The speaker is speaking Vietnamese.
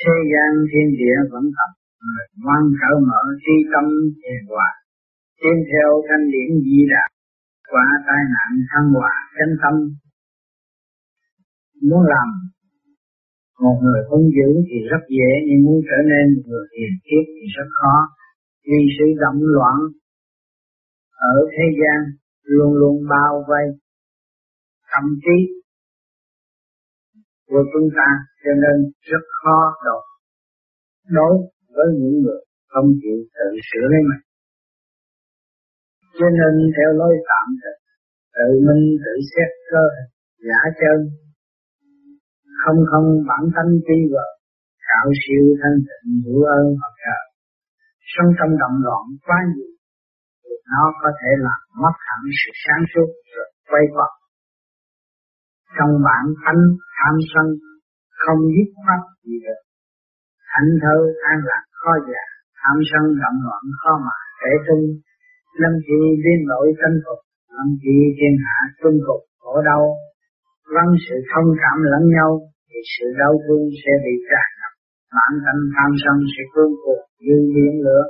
thế gian thiên địa vẫn thật người thở mở tri tâm hiền hòa. Tiến theo thanh điển di đà qua tai nạn thăng hòa chân tâm. Muốn làm một người hung dữ thì rất dễ, nhưng muốn trở nên một người hiền triết thì rất khó. Vì sự động loạn ở thế gian luôn luôn bao vây, thậm chí của chúng ta, cho nên rất khó đột đối với những người không chịu tự sửa lấy mình. Cho nên theo lối tạm thực, tự minh tự xét cơ, giả chân, không không bản tánh tri vợ cạo siêu thanh tịnh hữu ơn Phật trời sống trong động loạn quá nhiều, nó có thể làm mất hẳn sự sáng suốt, rồi quay quật trong bản thánh tham sân, không dứt khoát gì được. Hạnh thơ an lạc khó già, tham sân động loạn khó mà kể tung lâm chi liên nội tranh phục, lâm chi thiên hạ tuân phục khổ đau. Vắng sự thông cảm lẫn nhau, thì sự đau thương sẽ bị tràn ngập. Bản thân tham sân sẽ cuốn cuộc như biển lửa.